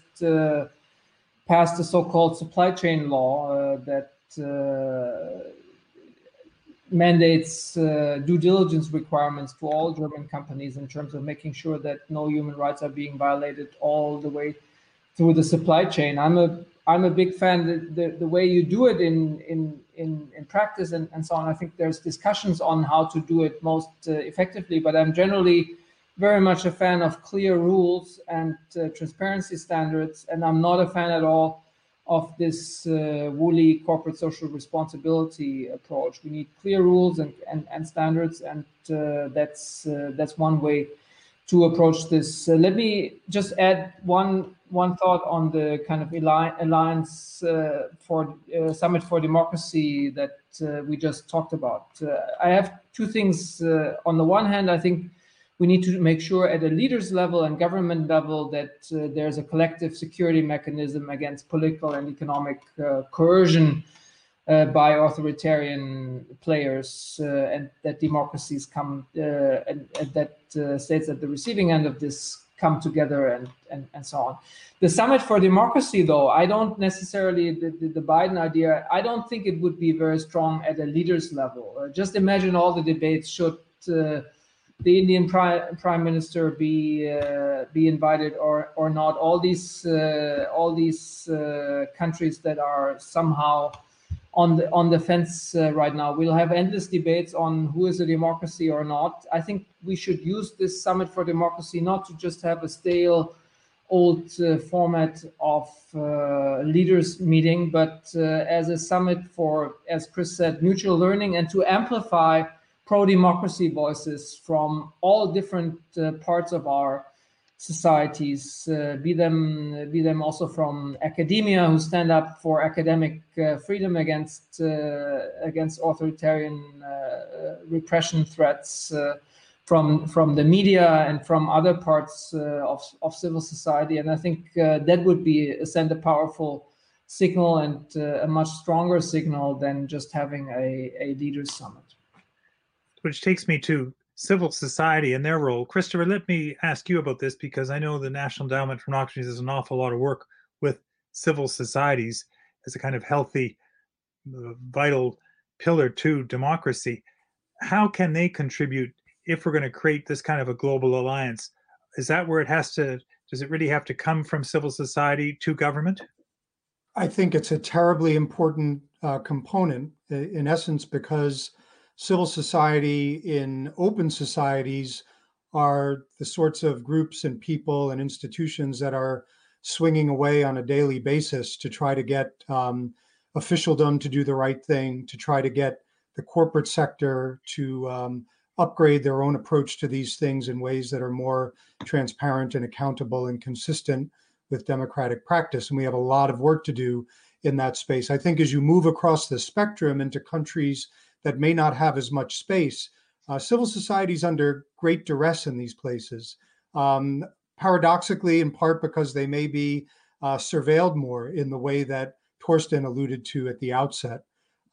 passed the so-called supply chain law that mandates uh, due diligence requirements to all German companies in terms of making sure that no human rights are being violated all the way through the supply chain. I'm a I'm a big fan the, the, way you do it in in in, in practice and, and so on. I think there's discussions on how to do it most uh, effectively, but I'm generally very much a fan of clear rules and uh, transparency standards, and I'm not a fan at all of this uh, woolly corporate social responsibility approach. We need clear rules and, and, and standards, and uh, that's uh, that's one way to approach this. Uh, let me just add one one thought on the kind of alliance uh, for uh, summit for democracy that we just talked about. I have two things. on the one hand, I think we need to make sure at a leaders level and government level that uh, there's a collective security mechanism against political and economic uh, coercion uh, by authoritarian players uh, and that democracies come uh, and, and, that uh, states at the receiving end of this come together and, and, and so on. The Summit for Democracy, though, I don't necessarily, the, the, the Biden idea, I don't think it would be very strong at a leaders level. just imagine all the debates should the Indian prime prime minister be uh, be invited or or not. All these uh, all these uh, countries that are somehow on the on the fence uh, right now. We'll have endless debates on who is a democracy or not. I think we should use this summit for democracy not to just have a stale old uh, format of uh, leaders meeting, but as a summit for, as Chris said, mutual learning and to amplify pro-democracy voices from all different uh, parts of our societies, uh, be them be them also from academia who stand up for academic uh, freedom against uh, against authoritarian uh, repression threats, uh, from from the media and from other parts of of civil society, and I think that would be send a powerful signal and a much stronger signal than just having a, a leaders summit which takes me to civil society and their role. Christopher, let me ask you about this because I know the National Endowment for Democracy does an awful lot of work with civil societies as a kind of healthy, uh, vital pillar to democracy. How can they contribute if we're going to create this kind of a global alliance? Is that where it has to? Does it really have to come from civil society to government? I think it's a terribly important uh, component, in essence, because civil society in open societies are the sorts of groups and people and institutions that are swinging away on a daily basis to try to get um, officialdom to do the right thing, to try to get the corporate sector to um, upgrade their own approach to these things in ways that are more transparent and accountable and consistent with democratic practice. And we have a lot of work to do in that space. I think as you move across the spectrum into countries that may not have as much space. Uh, civil society is under great duress in these places. Um, paradoxically, in part because they may be uh, surveilled more in the way that Thorsten alluded to at the outset,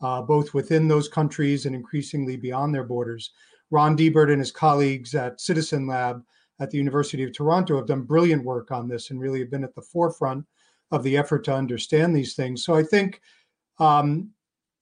uh, both within those countries and increasingly beyond their borders. Ron Deibert and his colleagues at Citizen Lab at the University of Toronto have done brilliant work on this and really have been at the forefront of the effort to understand these things. So I think um,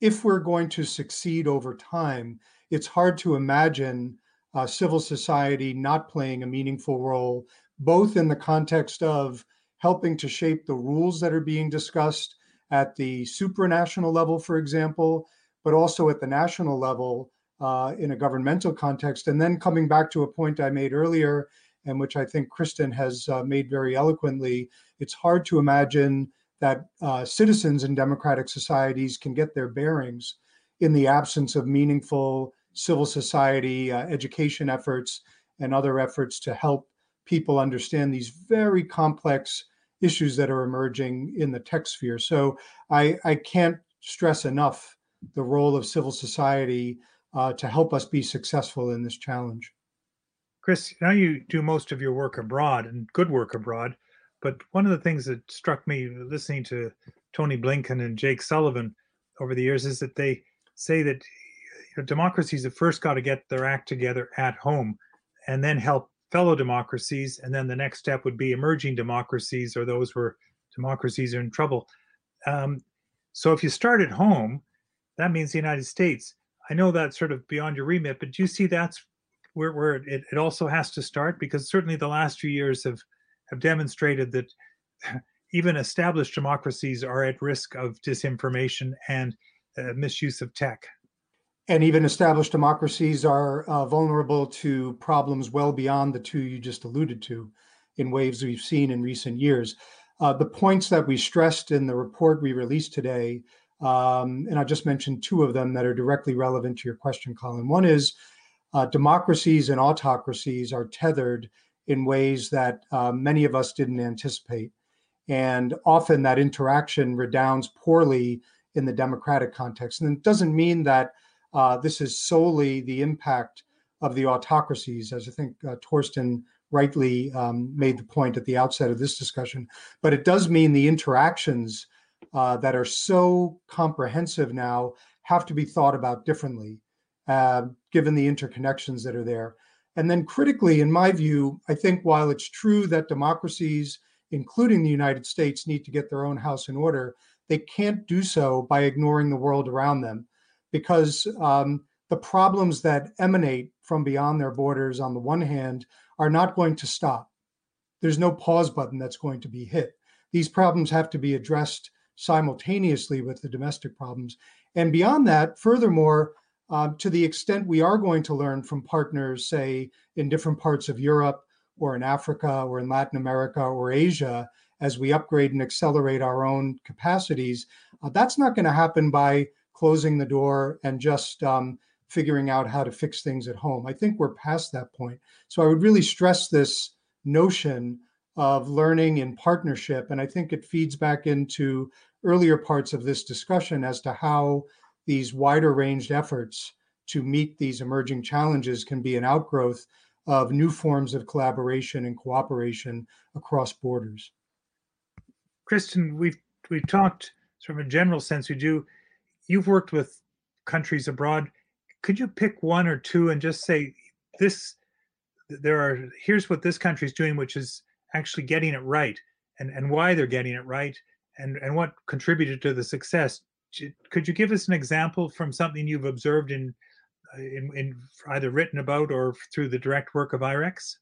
if we're going to succeed over time, it's hard to imagine uh, civil society not playing a meaningful role, both in the context of helping to shape the rules that are being discussed at the supranational level, for example, but also at the national level uh, in a governmental context. And then coming back to a point I made earlier, and which I think Kristin has uh, made very eloquently, it's hard to imagine that uh, citizens in democratic societies can get their bearings in the absence of meaningful civil society uh, education efforts and other efforts to help people understand these very complex issues that are emerging in the tech sphere. So I, I can't stress enough the role of civil society uh, to help us be successful in this challenge. Chris, now you do most of your work abroad and good work abroad. But one of the things that struck me listening to Tony Blinken and Jake Sullivan over the years is that they say that you know, democracies have first got to get their act together at home and then help fellow democracies. And then the next step would be emerging democracies or those where democracies are in trouble. Um, so if you start at home, that means the United States. I know that's sort of beyond your remit, but do you see that's where, where it, it also has to start because certainly the last few years have have demonstrated that even established democracies are at risk of disinformation and uh, misuse of tech. And even established democracies are uh, vulnerable to problems well beyond the two you just alluded to in waves we've seen in recent years. Uh, the points that we stressed in the report we released today, um, and I just mentioned two of them that are directly relevant to your question, Colin. One is uh, democracies and autocracies are tethered in ways that uh, many of us didn't anticipate. And often that interaction redounds poorly in the democratic context. And it doesn't mean that uh, this is solely the impact of the autocracies, as I think uh, Thorsten rightly um, made the point at the outset of this discussion. But it does mean the interactions uh, that are so comprehensive now have to be thought about differently uh, given the interconnections that are there. And then, critically, in my view, I think while it's true that democracies, including the United States, need to get their own house in order, they can't do so by ignoring the world around them because um, the problems that emanate from beyond their borders, on the one hand, are not going to stop. There's no pause button that's going to be hit. These problems have to be addressed simultaneously with the domestic problems. And beyond that, furthermore, um, to the extent we are going to learn from partners, say, in different parts of Europe or in Africa or in Latin America or Asia, as we upgrade and accelerate our own capacities, uh, that's not going to happen by closing the door and just um, figuring out how to fix things at home. I think we're past that point. So I would really stress this notion of learning in partnership. And I think it feeds back into earlier parts of this discussion as to how these wider ranged efforts to meet these emerging challenges can be an outgrowth of new forms of collaboration and cooperation across borders. Kristin, we've we've talked of a general sense. We do. You've worked with countries abroad. Could you pick one or two and just say this? There are here's what this country is doing, which is actually getting it right, and and why they're getting it right, and and what contributed to the success could you give us an example from something you've observed in, uh, in, in either written about or through the direct work of IREX?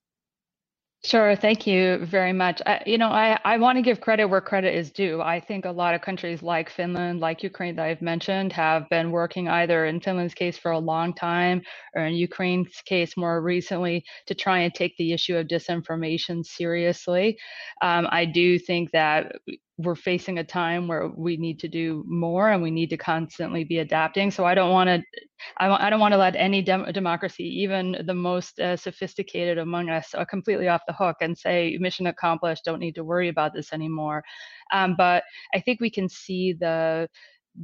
Sure, thank you very much. I, you know, I, I want to give credit where credit is due. I think a lot of countries like Finland, like Ukraine that I've mentioned, have been working either in Finland's case for a long time or in Ukraine's case more recently to try and take the issue of disinformation seriously. Um, I do think that we're facing a time where we need to do more and we need to constantly be adapting. So I don't want to, I, don't want to let any dem- democracy, even the most uh, sophisticated among us, uh, completely off the hook and say mission accomplished. Don't need to worry about this anymore. Um, but I think we can see the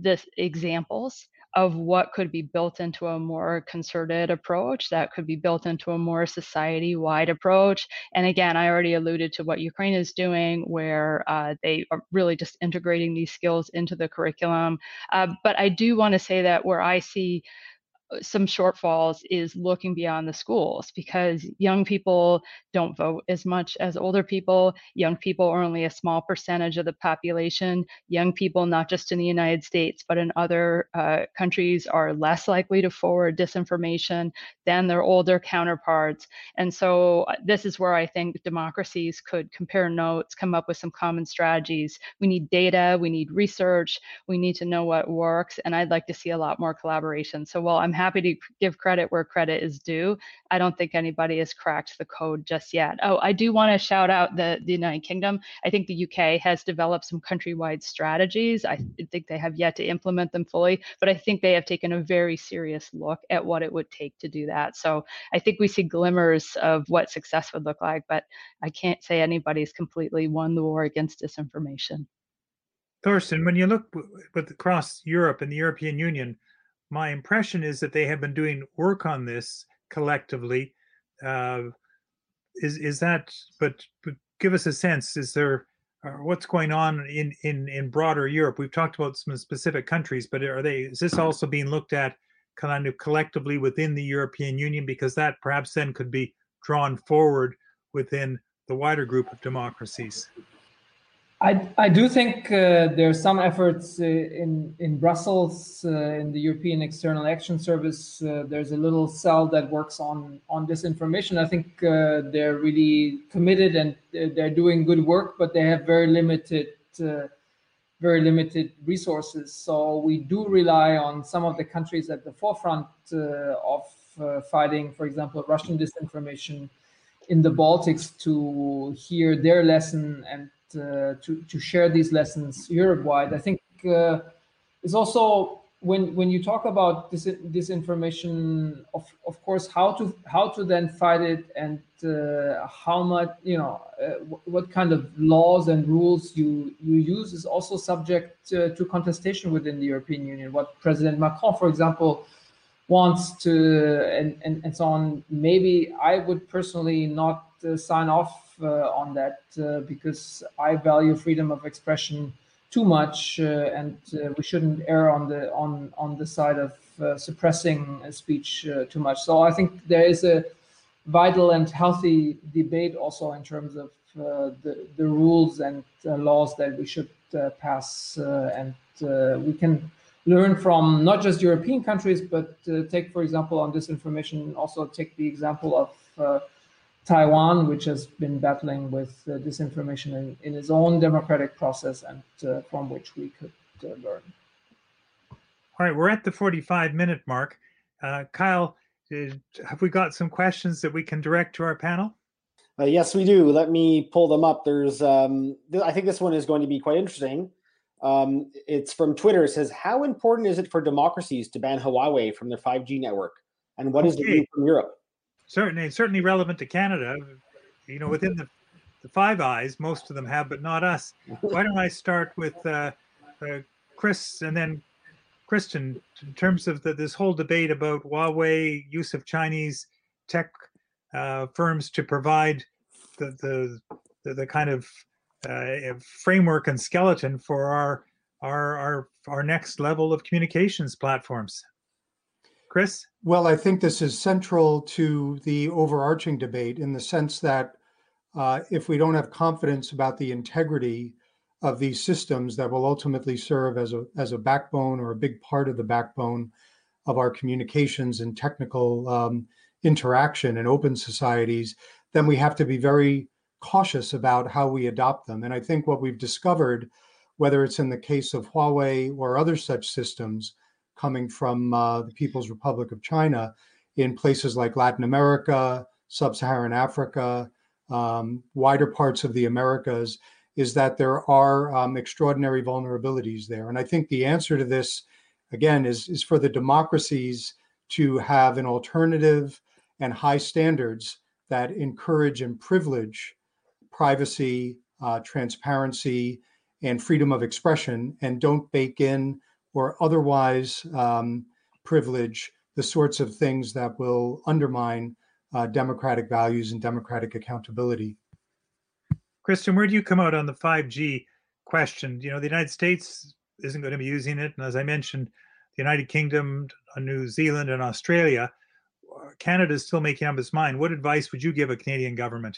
the examples of what could be built into a more concerted approach that could be built into a more society wide approach. And again, I already alluded to what Ukraine is doing, where uh, they are really just integrating these skills into the curriculum. Uh, but I do want to say that where I see some shortfalls is looking beyond the schools because young people don't vote as much as older people. Young people are only a small percentage of the population. Young people, not just in the United States, but in other uh, countries, are less likely to forward disinformation than their older counterparts. And so, uh, this is where I think democracies could compare notes, come up with some common strategies. We need data, we need research, we need to know what works. And I'd like to see a lot more collaboration. So, while I'm happy to give credit where credit is due. I don't think anybody has cracked the code just yet. Oh, I do want to shout out the, the United Kingdom. I think the UK has developed some countrywide strategies. I think they have yet to implement them fully, but I think they have taken a very serious look at what it would take to do that. So I think we see glimmers of what success would look like, but I can't say anybody's completely won the war against disinformation. Thorsten, when you look across Europe and the European Union, my impression is that they have been doing work on this collectively. Uh, is is that? But, but give us a sense. Is there uh, what's going on in in in broader Europe? We've talked about some specific countries, but are they? Is this also being looked at kind of collectively within the European Union? Because that perhaps then could be drawn forward within the wider group of democracies. I, I do think uh, there are some efforts uh, in in Brussels uh, in the European External Action Service. Uh, there's a little cell that works on on disinformation. I think uh, they're really committed and they're doing good work, but they have very limited very limited resources. So we do rely on some of the countries at the forefront of fighting, for example, Russian disinformation in the Baltics to hear their lesson and uh, to to share these lessons Europe wide. I think uh, it's also when when you talk about this disinformation, of of course, how to how to then fight it and uh, how much you know what kind of laws and rules you you use is also subject to contestation within the European Union. What President Macron, for example, wants to and, and, and so on maybe i would personally not uh, sign off uh, on that uh, because I value freedom of expression too much, uh, and we shouldn't err on the on on the side of suppressing speech too much. So I think there is a vital and healthy debate also in terms of uh, the, the rules and uh, laws that we should uh, pass. and we can learn from not just European countries, but take, for example, on disinformation, also take the example of Taiwan, which has been battling with uh, disinformation in, in, its own democratic process and uh, from which we could uh, learn. All right, we're at the 45 minute mark. Uh, Kyle, have we got some questions that we can direct to our panel? Uh, yes, we do. Let me pull them up. There's, um, th- I think this one is going to be quite interesting. Um, it's from Twitter. It says, How important is it for democracies to ban Huawei from their 5G network? And what okay. is the view from Europe? certainly certainly relevant to Canada. You know, within the the Five Eyes, most of them have, but not us. Why don't I start with uh, uh, Chris and then Christian in terms of the, this whole debate about Huawei use of Chinese tech uh, firms to provide the the the, the kind of uh, framework and skeleton for our our our our next level of communications platforms. Chris? Well, I think this is central to the overarching debate in the sense that uh, if we don't have confidence about the integrity of these systems that will ultimately serve as a as a backbone or a big part of the backbone of our communications and technical um, interaction in open societies, then we have to be very cautious about how we adopt them. And I think what we've discovered, whether it's in the case of Huawei or other such systems, coming from uh, the People's Republic of China in places like Latin America, Sub Saharan Africa, um, wider parts of the Americas, is that there are um, extraordinary vulnerabilities there. And I think the answer to this, again, is, is for the democracies to have an alternative and high standards that encourage and privilege privacy, uh, transparency, and freedom of expression, and don't bake in or otherwise um, privilege the sorts of things that will undermine uh, democratic values and democratic accountability. Kristin, where do you come out on the 5G question? You know, the United States isn't going to be using it. And as I mentioned, the United Kingdom, uh, New Zealand, and Australia, uh, Canada is still making up its mind. What advice would you give a Canadian government?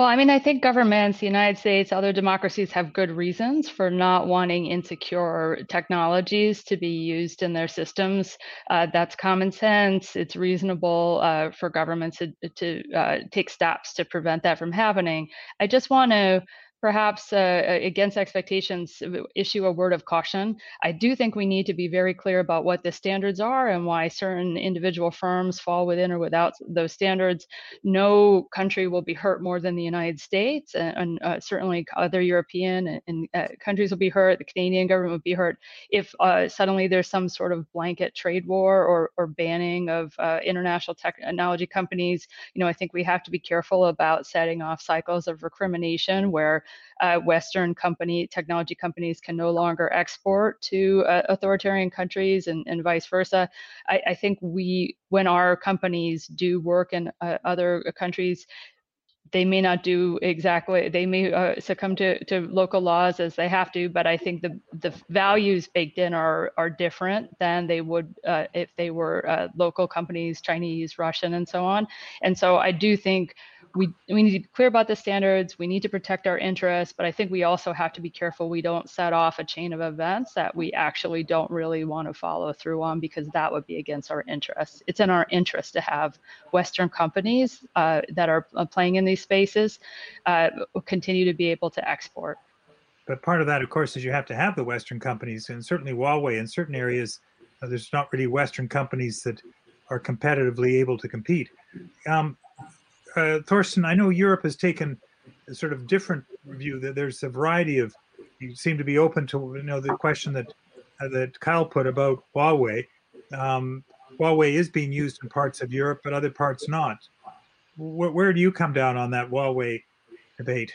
Well, I mean, I think governments, the United States, other democracies have good reasons for not wanting insecure technologies to be used in their systems. Uh, that's common sense. It's reasonable uh, for governments to, to uh, take steps to prevent that from happening. I just want to perhaps uh, against expectations issue a word of caution. I do think we need to be very clear about what the standards are and why certain individual firms fall within or without those standards. No country will be hurt more than the united states and, and uh, certainly other european and, and uh, countries will be hurt the canadian government will be hurt if uh, suddenly there's some sort of blanket trade war or, or banning of uh, international technology companies. You know i think we have to be careful about setting off cycles of recrimination where uh, Western company technology companies can no longer export to uh, authoritarian countries and, and vice versa. I, I, think we, when our companies do work in uh, other countries, they may not do exactly they may uh, succumb to, to local laws as they have to but i think the the values baked in are are different than they would uh, if they were uh, local companies chinese russian and so on and so i do think we we need to be clear about the standards. We need to protect our interests, but I think we also have to be careful we don't set off a chain of events that we actually don't really want to follow through on because that would be against our interests. It's in our interest to have Western companies uh, that are uh, playing in these spaces uh, continue to be able to export. But part of that, of course, is you have to have the Western companies, and certainly Huawei in certain areas, uh, there's not really Western companies that are competitively able to compete. Um, uh, Thorsten, I know Europe has taken a sort of different view. That there's a variety of. You seem to be open to you know the question that uh, that Kyle put about Huawei. Um, Huawei is being used in parts of Europe, but other parts not. Where, where do you come down on that Huawei debate?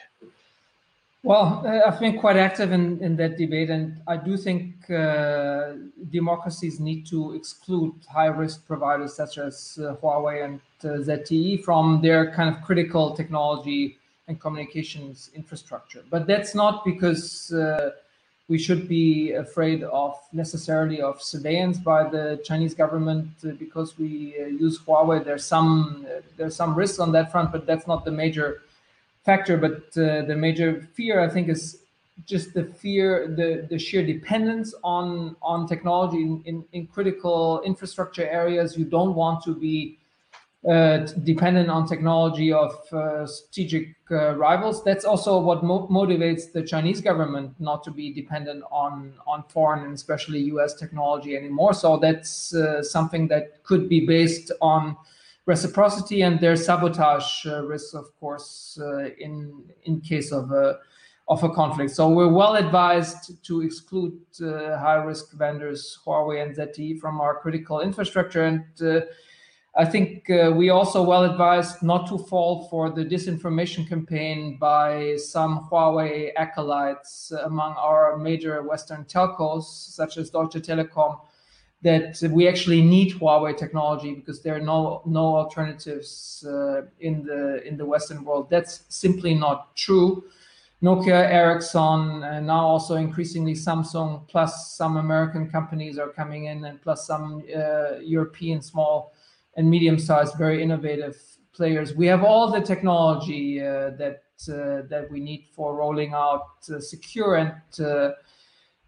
Well, uh, I've been quite active in, in that debate, and I do think uh, democracies need to exclude high risk providers such as uh, Huawei and uh, ZTE from their kind of critical technology and communications infrastructure. But that's not because uh, we should be afraid of necessarily of surveillance by the Chinese government uh, because we use Huawei. There's some there's some risks on that front, but that's not the major factor, but uh, the major fear I think is just the fear, the, the sheer dependence on on technology in, in, in critical infrastructure areas. You don't want to be uh, dependent on technology of uh, strategic uh, rivals. That's also what mo motivates the Chinese government not to be dependent on on foreign and especially U.S. technology anymore. So that's uh, something that could be based on reciprocity and there's sabotage uh, risks, of course, uh, in in case of a of a conflict. So we're well advised to exclude uh, high risk vendors Huawei and ZTE from our critical infrastructure and. I think uh, we also well advised not to fall for the disinformation campaign by some Huawei acolytes among our major Western telcos, such as Deutsche Telekom, that we actually need Huawei technology because there are no no alternatives uh, in the in the Western world. That's simply not true. Nokia, Ericsson, and now also increasingly Samsung, plus some American companies are coming in, and plus some uh, European small and medium-sized, very innovative players. We have all the technology uh, that uh, that we need for rolling out uh, secure and uh,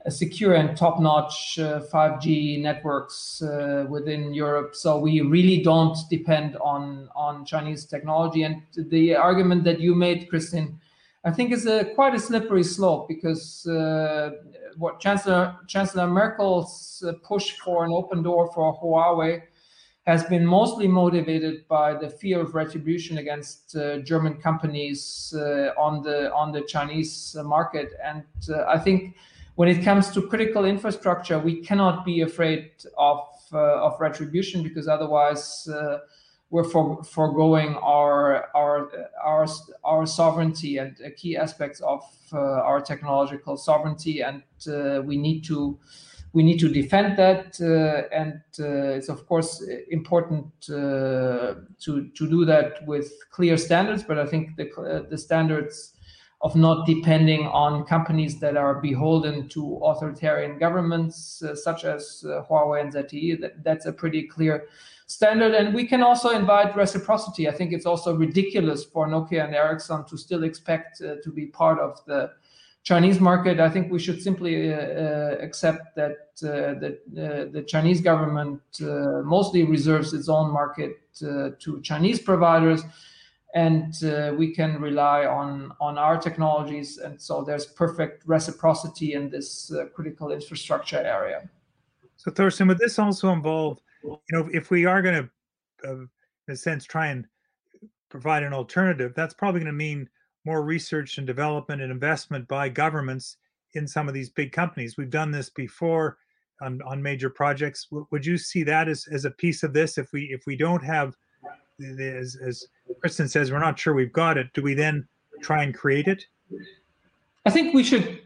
secure and top-notch uh, 5G networks uh, within Europe. So we really don't depend on Chinese technology. And the argument that you made, Christine, I think is a quite a slippery slope because uh, what Chancellor Chancellor Merkel's uh, push for an open door for Huawei has been mostly motivated by the fear of retribution against uh, German companies uh, on the on the Chinese market. And I think when it comes to critical infrastructure, we cannot be afraid of uh, of retribution because otherwise uh, we're for, foregoing our our our our sovereignty and uh, key aspects of uh, our technological sovereignty, and uh, we need to we need to defend that. Uh, and it's of course important to to do that with clear standards. But I think the the standards of not depending on companies that are beholden to authoritarian governments uh, such as uh, Huawei and ZTE. That, that's a pretty clear standard. And we can also invite reciprocity. I think it's also ridiculous for Nokia and Ericsson to still expect uh, to be part of the Chinese market. I think we should simply uh, uh, accept that uh, that the Chinese government mostly reserves its own market to Chinese providers and uh, we can rely on on our technologies. And so there's perfect reciprocity in this uh, critical infrastructure area. So thorsten would this also involve you know if we are going to uh, in a sense try and provide an alternative that's probably going to mean more research and development and investment by governments in some of these big companies. We've done this before on, on major projects. W- would you see that as, as a piece of this if we if we don't have as, as Kristin says, we're not sure we've got it. Do we then try and create it? I think we should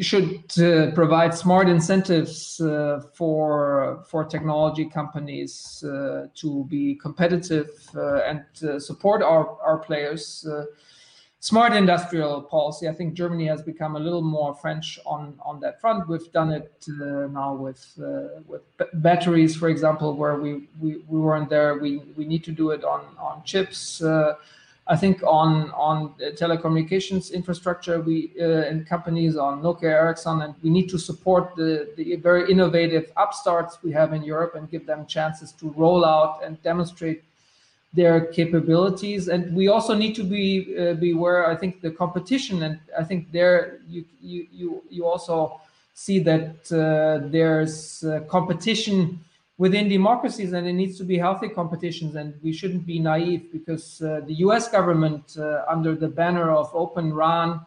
should uh, provide smart incentives uh, for for technology companies uh, to be competitive uh, and support our our players. Uh, smart industrial policy. I think Germany has become a little more French on on that front. We've done it uh, now with with batteries, for example, where we, we we weren't there. We we need to do it on on chips. I think on on telecommunications infrastructure, we uh, and companies on Nokia, Ericsson, and we need to support the the very innovative upstarts we have in Europe and give them chances to roll out and demonstrate their capabilities. And we also need to be uh, be aware. I think the competition, and I think there you you you you also see that uh, there's uh, competition within democracies and it needs to be healthy competitions and we shouldn't be naive because uh, the US government uh, under the banner of open RAN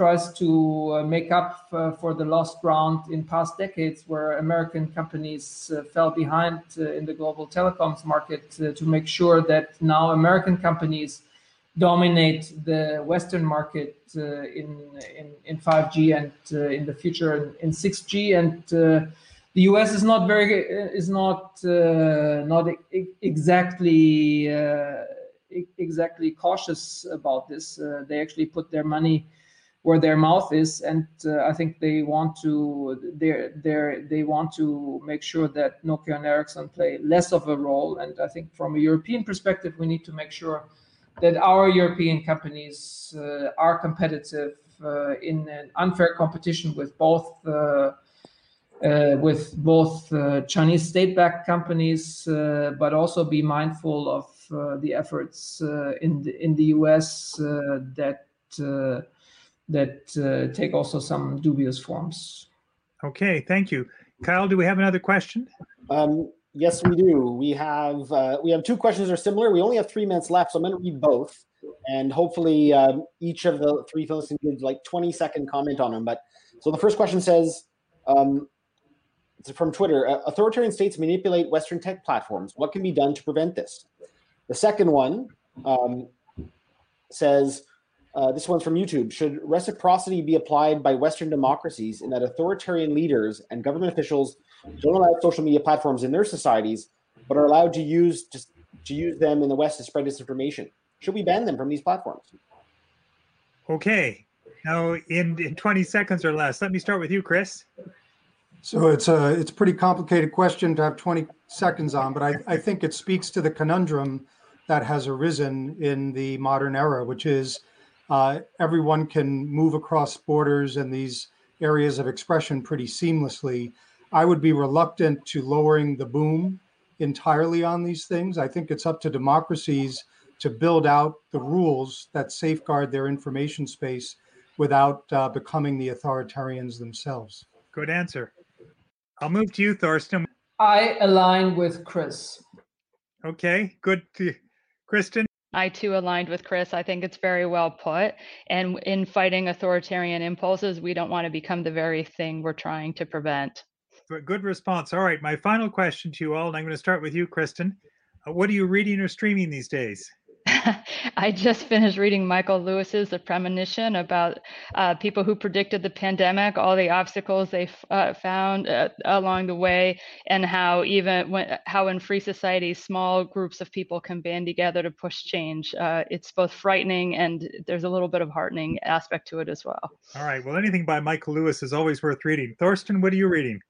tries to uh, make up uh, for the lost ground in past decades where American companies uh, fell behind in the global telecoms market to make sure that now American companies dominate the Western market in, in, in 5G and in the future in, in 6G and the US is not very is not uh, not exactly uh, exactly cautious about this. Uh, they actually put their money where their mouth is, and uh, I think they want to they they want to make sure that Nokia and Ericsson play less of a role. And I think from a European perspective, we need to make sure that our European companies uh, are competitive uh, in an unfair competition with both uh, with both uh, Chinese state-backed companies, uh, but also be mindful of the efforts in the in the U.S. that that take also some dubious forms. Okay, thank you. Kyle, do we have another question? Um, yes, we do. We have uh, we have two questions that are similar. We only have three minutes left, so I'm going to read both, and hopefully um, each of the three folks can give like 20 second comment on them. But so the first question says, um, it's from Twitter. Uh, authoritarian states manipulate Western tech platforms. What can be done to prevent this? The second one um, says, uh, this one's from YouTube. Should reciprocity be applied by Western democracies in that authoritarian leaders and government officials don't allow social media platforms in their societies, but are allowed to use to, to use them in the West to spread disinformation? Should we ban them from these platforms? Okay. Now, in, in 20 seconds or less, let me start with you, Chris. So it's a it's a pretty complicated question to have 20 seconds on, but I, I think it speaks to the conundrum that has arisen in the modern era, which is uh, everyone can move across borders and these areas of expression pretty seamlessly. I would be reluctant to lowering the boom entirely on these things. I think it's up to democracies to build out the rules that safeguard their information space without uh, becoming the authoritarians themselves. Good answer. I'll move to you, Thorsten. I align with Chris. Okay, good. Kristin? I too aligned with Chris. I think it's very well put. And in fighting authoritarian impulses, we don't want to become the very thing we're trying to prevent. Good response. All right, my final question to you all, and I'm going to start with you, Kristin. Uh, what are you reading or streaming these days? I just finished reading Michael Lewis's The Premonition about uh, people who predicted the pandemic, all the obstacles they uh, found uh, along the way, and how even when how in free societies, small groups of people can band together to push change. Uh, it's both frightening and there's a little bit of heartening aspect to it as well. All right. Well, anything by Michael Lewis is always worth reading. Thorsten, what are you reading?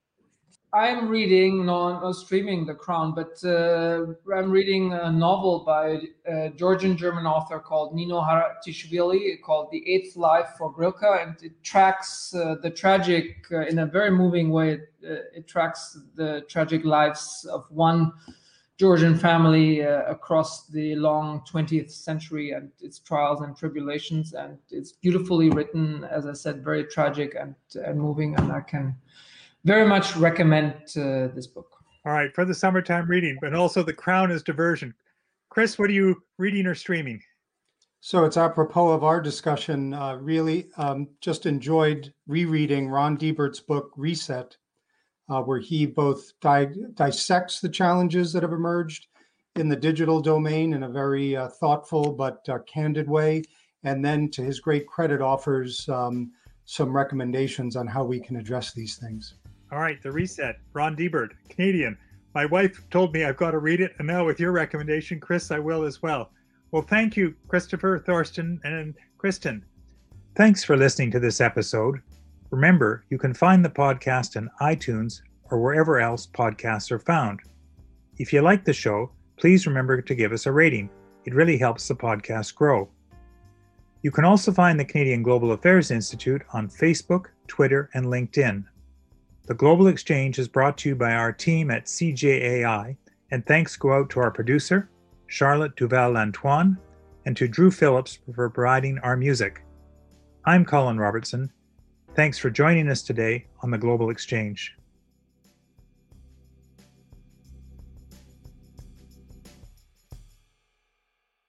I'm reading, not, not streaming The Crown, but uh, I'm reading a novel by a Georgian German author called Nino Haratishvili called The Eighth Life for Brilka. And it tracks uh, the tragic, uh, in a very moving way, it, it, tracks the tragic lives of one Georgian family uh, across the long 20th century and its trials and tribulations. And it's beautifully written, as I said, very tragic and, and moving. And I can very much recommend uh, this book. All right, for the summertime reading, but also The Crown is diversion. Chris, what are you reading or streaming? So it's apropos of our discussion. Uh, really, um, just enjoyed rereading Ron Deibert's book Reset, uh, where he both di- dissects the challenges that have emerged in the digital domain in a very uh, thoughtful but uh, candid way, and then to his great credit offers um, some recommendations on how we can address these things. All right, the reset. Ron Deibert, Canadian. My wife told me I've got to read it, and now with your recommendation, Chris, I will as well. Well, thank you, Christopher, Thorsten, and Kristin. Thanks for listening to this episode. Remember, you can find the podcast in iTunes or wherever else podcasts are found. If you like the show, please remember to give us a rating. It really helps the podcast grow. You can also find the Canadian Global Affairs Institute on Facebook, Twitter, and LinkedIn. The Global Exchange is brought to you by our team at CGAI, and thanks go out to our producer, Charlotte Duval-Lantoine, and to Drew Phillips for providing our music. I'm Colin Robertson. Thanks for joining us today on the Global Exchange.